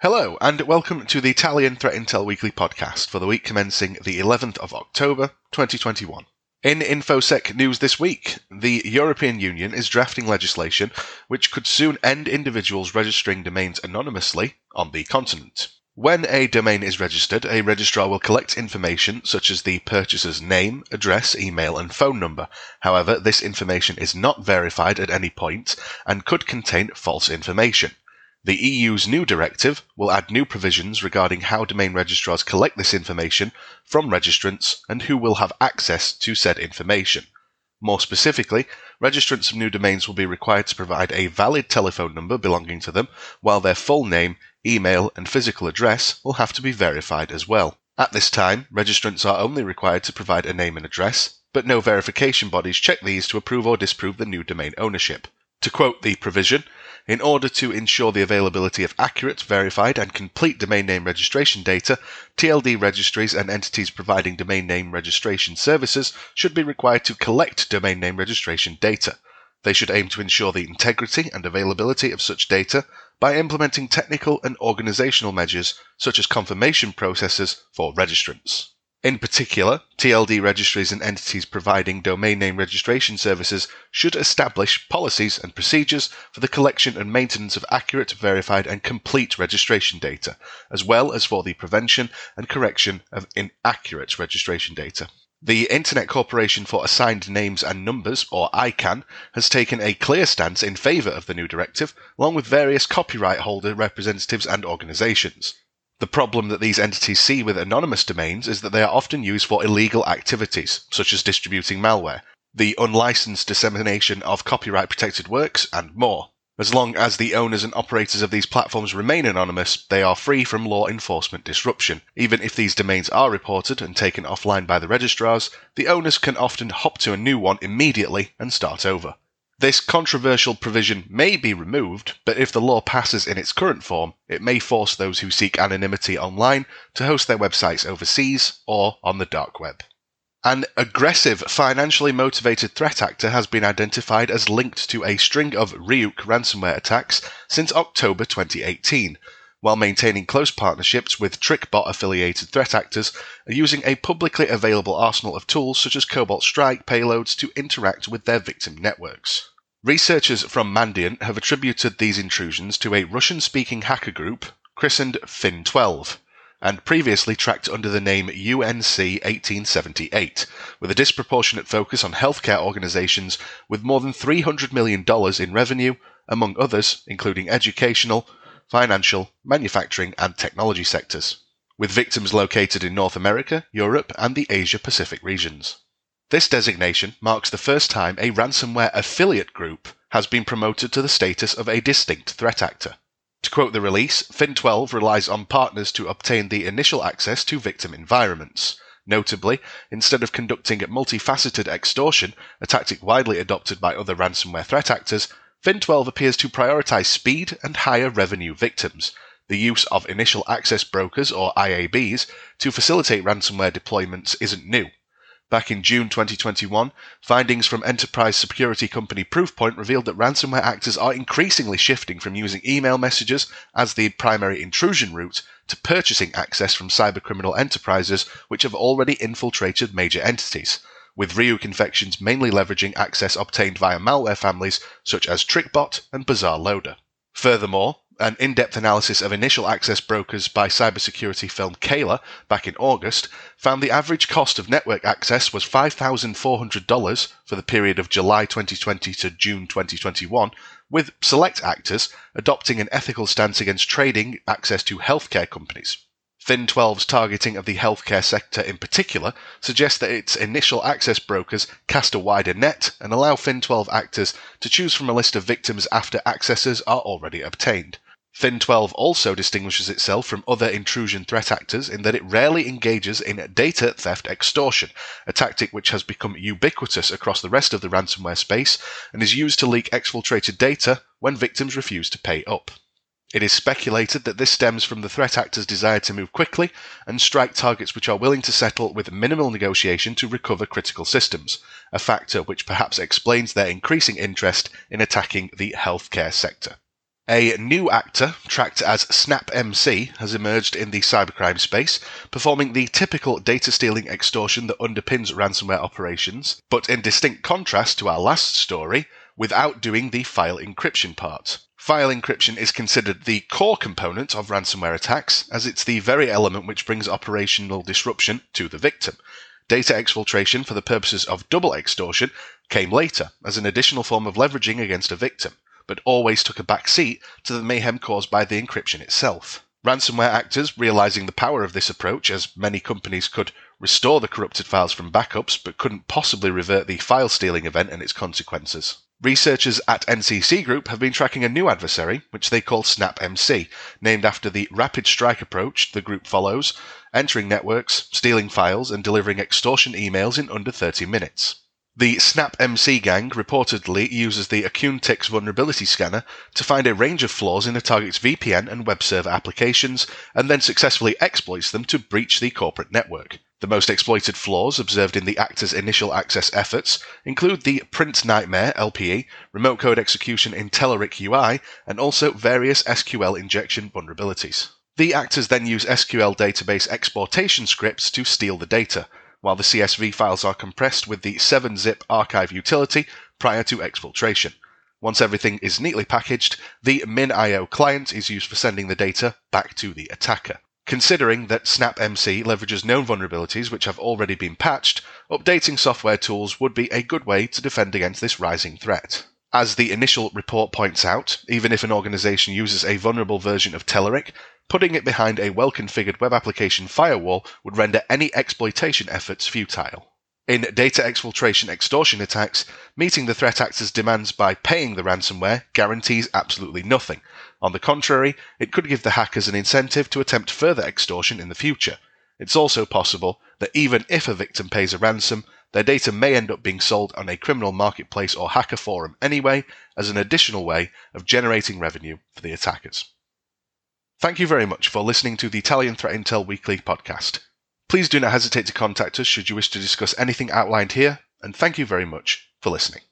Hello, and welcome to the Italian Threat Intel Weekly podcast for the week commencing the 11th of October 2021. In InfoSec news this week, the European Union is drafting legislation which could soon end individuals registering domains anonymously on the continent. When a domain is registered, a registrar will collect information such as the purchaser's name, address, email, and phone number. However, this information is not verified at any point and could contain false information. The EU's new directive will add new provisions regarding how domain registrars collect this information from registrants and who will have access to said information. More specifically, registrants of new domains will be required to provide a valid telephone number belonging to them, while their full name, email, and physical address will have to be verified as well. At this time, registrants are only required to provide a name and address, but no verification bodies check these to approve or disprove the new domain ownership. To quote the provision, in order to ensure the availability of accurate, verified, and complete domain name registration data, TLD registries and entities providing domain name registration services should be required to collect domain name registration data. They should aim to ensure the integrity and availability of such data by implementing technical and organizational measures such as confirmation processes for registrants. In particular, TLD registries and entities providing domain name registration services should establish policies and procedures for the collection and maintenance of accurate, verified, and complete registration data, as well as for the prevention and correction of inaccurate registration data. The Internet Corporation for Assigned Names and Numbers, or ICANN, has taken a clear stance in favour of the new directive, along with various copyright holder representatives and organisations. The problem that these entities see with anonymous domains is that they are often used for illegal activities, such as distributing malware, the unlicensed dissemination of copyright protected works, and more. As long as the owners and operators of these platforms remain anonymous, they are free from law enforcement disruption. Even if these domains are reported and taken offline by the registrars, the owners can often hop to a new one immediately and start over. This controversial provision may be removed, but if the law passes in its current form, it may force those who seek anonymity online to host their websites overseas or on the dark web. An aggressive, financially motivated threat actor has been identified as linked to a string of Ryuk ransomware attacks since October 2018, while maintaining close partnerships with TrickBot affiliated threat actors are using a publicly available arsenal of tools such as Cobalt Strike payloads to interact with their victim networks. Researchers from Mandiant have attributed these intrusions to a Russian speaking hacker group christened Fin12 and previously tracked under the name UNC 1878, with a disproportionate focus on healthcare organizations with more than $300 million in revenue, among others, including educational, financial, manufacturing, and technology sectors, with victims located in North America, Europe, and the Asia Pacific regions. This designation marks the first time a ransomware affiliate group has been promoted to the status of a distinct threat actor. To quote the release, Fin12 relies on partners to obtain the initial access to victim environments. Notably, instead of conducting multifaceted extortion, a tactic widely adopted by other ransomware threat actors, Fin12 appears to prioritize speed and higher revenue victims. The use of initial access brokers, or IABs, to facilitate ransomware deployments isn't new. Back in June 2021, findings from enterprise security company Proofpoint revealed that ransomware actors are increasingly shifting from using email messages as the primary intrusion route to purchasing access from cybercriminal enterprises which have already infiltrated major entities with Ryuk infections mainly leveraging access obtained via malware families such as TrickBot and BazarLoader. Furthermore, an in depth analysis of initial access brokers by cybersecurity firm KELA back in August found the average cost of network access was $5,400 for the period of July 2020 to June 2021, with select actors adopting an ethical stance against trading access to healthcare companies. Fin12's targeting of the healthcare sector in particular suggests that its initial access brokers cast a wider net and allow Fin12 actors to choose from a list of victims after accesses are already obtained. Fin12 also distinguishes itself from other intrusion threat actors in that it rarely engages in data theft extortion, a tactic which has become ubiquitous across the rest of the ransomware space and is used to leak exfiltrated data when victims refuse to pay up. It is speculated that this stems from the threat actors' desire to move quickly and strike targets which are willing to settle with minimal negotiation to recover critical systems, a factor which perhaps explains their increasing interest in attacking the healthcare sector. A new actor, tracked as SnapMC, has emerged in the cybercrime space, performing the typical data stealing extortion that underpins ransomware operations, but in distinct contrast to our last story, without doing the file encryption part. File encryption is considered the core component of ransomware attacks, as it's the very element which brings operational disruption to the victim. Data exfiltration for the purposes of double extortion came later, as an additional form of leveraging against a victim but always took a back seat to the mayhem caused by the encryption itself. Ransomware actors, realizing the power of this approach, as many companies could restore the corrupted files from backups but couldn't possibly revert the file stealing event and its consequences. Researchers at NCC Group have been tracking a new adversary, which they call SnapMC, named after the rapid strike approach the group follows, entering networks, stealing files, and delivering extortion emails in under 30 minutes. The SnapMC gang reportedly uses the Acunetix vulnerability scanner to find a range of flaws in a target's VPN and web server applications, and then successfully exploits them to breach the corporate network. The most exploited flaws observed in the actor's initial access efforts include the PrintNightmare LPE, remote code execution in Telerik UI, and also various SQL injection vulnerabilities. The actors then use SQL database exportation scripts to steal the data, while the CSV files are compressed with the 7-zip archive utility prior to exfiltration. Once everything is neatly packaged, the MinIO client is used for sending the data back to the attacker. Considering that SnapMC leverages known vulnerabilities which have already been patched, updating software tools would be a good way to defend against this rising threat. As the initial report points out, even if an organization uses a vulnerable version of Telerik, Putting it behind a well configured web application firewall would render any exploitation efforts futile. In data exfiltration extortion attacks, meeting the threat actor's demands by paying the ransomware guarantees absolutely nothing. On the contrary, it could give the hackers an incentive to attempt further extortion in the future. It's also possible that even if a victim pays a ransom, their data may end up being sold on a criminal marketplace or hacker forum anyway, as an additional way of generating revenue for the attackers. Thank you very much for listening to the Italian Threat Intel Weekly podcast. Please do not hesitate to contact us should you wish to discuss anything outlined here, and thank you very much for listening.